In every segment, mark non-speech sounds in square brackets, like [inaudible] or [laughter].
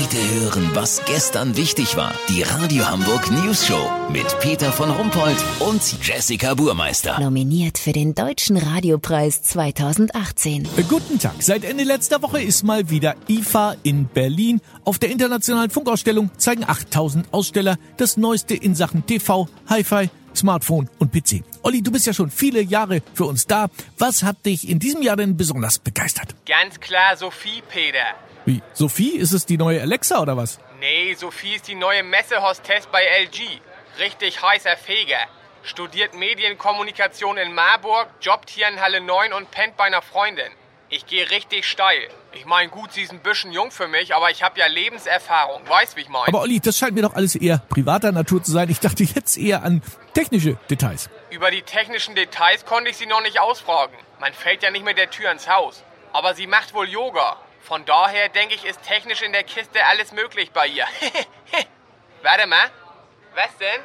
Heute hören, was gestern wichtig war. Die Radio Hamburg News Show mit Peter von Rumpold und Jessica Burmeister. Nominiert für den Deutschen Radiopreis 2018. Äh, Guten Tag. Seit Ende letzter Woche ist mal wieder IFA in Berlin. Auf der internationalen Funkausstellung zeigen 8000 Aussteller das Neueste in Sachen TV, Hi-Fi, Smartphone und PC. Olli, du bist ja schon viele Jahre für uns da. Was hat dich in diesem Jahr denn besonders begeistert? Ganz klar Sophie, Peter. Wie? Sophie? Ist es die neue Alexa oder was? Nee, Sophie ist die neue Messehostess bei LG. Richtig heißer Feger. Studiert Medienkommunikation in Marburg, jobbt hier in Halle 9 und pennt bei einer Freundin. Ich gehe richtig steil. Ich mein, gut, sie ist ein bisschen jung für mich, aber ich habe ja Lebenserfahrung. Weißt, wie ich mein? Aber Olli, das scheint mir doch alles eher privater Natur zu sein. Ich dachte jetzt eher an technische Details. Über die technischen Details konnte ich sie noch nicht ausfragen. Man fällt ja nicht mit der Tür ins Haus. Aber sie macht wohl Yoga. Von daher denke ich, ist technisch in der Kiste alles möglich bei ihr. [laughs] Warte mal. Was denn?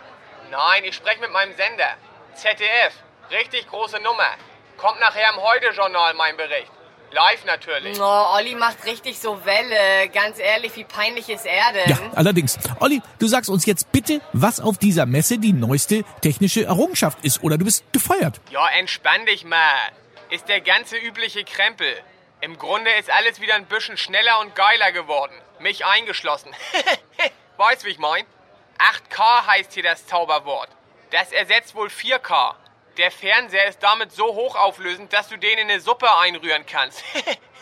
Nein, ich spreche mit meinem Sender. ZDF. Richtig große Nummer. Kommt nachher im Heute-Journal mein Bericht. Live natürlich. Oh, Olli macht richtig so Welle. Ganz ehrlich, wie peinlich ist er denn? Ja, allerdings. Olli, du sagst uns jetzt bitte, was auf dieser Messe die neueste technische Errungenschaft ist, oder du bist gefeuert. Ja, entspann dich mal. Ist der ganze übliche Krempel. Im Grunde ist alles wieder ein bisschen schneller und geiler geworden. Mich eingeschlossen. [laughs] weißt, wie ich mein? 8K heißt hier das Zauberwort. Das ersetzt wohl 4K. Der Fernseher ist damit so hochauflösend, dass du den in eine Suppe einrühren kannst.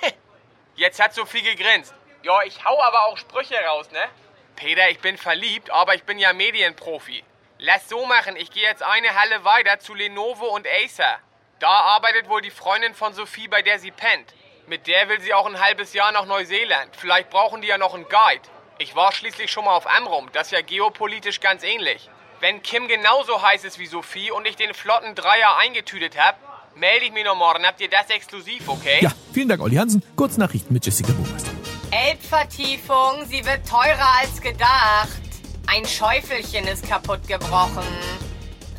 [laughs] Jetzt hat Sophie gegrinst. Ja, ich hau aber auch Sprüche raus, ne? Peter, ich bin verliebt, aber ich bin ja Medienprofi. Lass so machen, ich gehe jetzt eine Halle weiter zu Lenovo und Acer. Da arbeitet wohl die Freundin von Sophie, bei der sie pennt. Mit der will sie auch ein halbes Jahr nach Neuseeland. Vielleicht brauchen die ja noch einen Guide. Ich war schließlich schon mal auf Amrum, das ist ja geopolitisch ganz ähnlich. Wenn Kim genauso heiß ist wie Sophie und ich den flotten Dreier eingetütet hab, melde ich mich noch morgen. Habt ihr das exklusiv, okay? Ja, vielen Dank, Olli Hansen. Kurznachrichten mit Jessica Burmeister. Elbvertiefung, sie wird teurer als gedacht. Ein Schäufelchen ist kaputt gebrochen.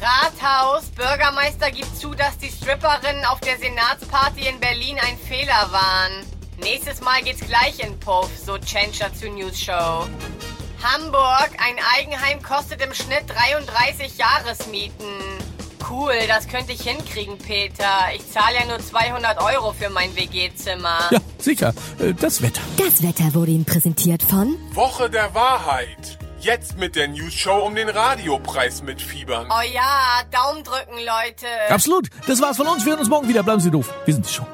Rathaus, Bürgermeister gibt zu, dass die Stripperinnen auf der Senatsparty in Berlin ein Fehler waren. Nächstes Mal geht's gleich in Puff, so Tschentscher zu News Show. Hamburg, ein Eigenheim kostet im Schnitt 33 Jahresmieten. Cool, das könnte ich hinkriegen, Peter. Ich zahle ja nur 200 Euro für mein WG-Zimmer. Ja, sicher. Äh, Das Wetter. Das Wetter wurde Ihnen präsentiert von Woche der Wahrheit. Jetzt mit der News Show um den Radiopreis mitfiebern. Oh ja, Daumen drücken, Leute. Absolut. Das war's von uns. Wir hören uns morgen wieder. Bleiben Sie doof. Wir sind es schon.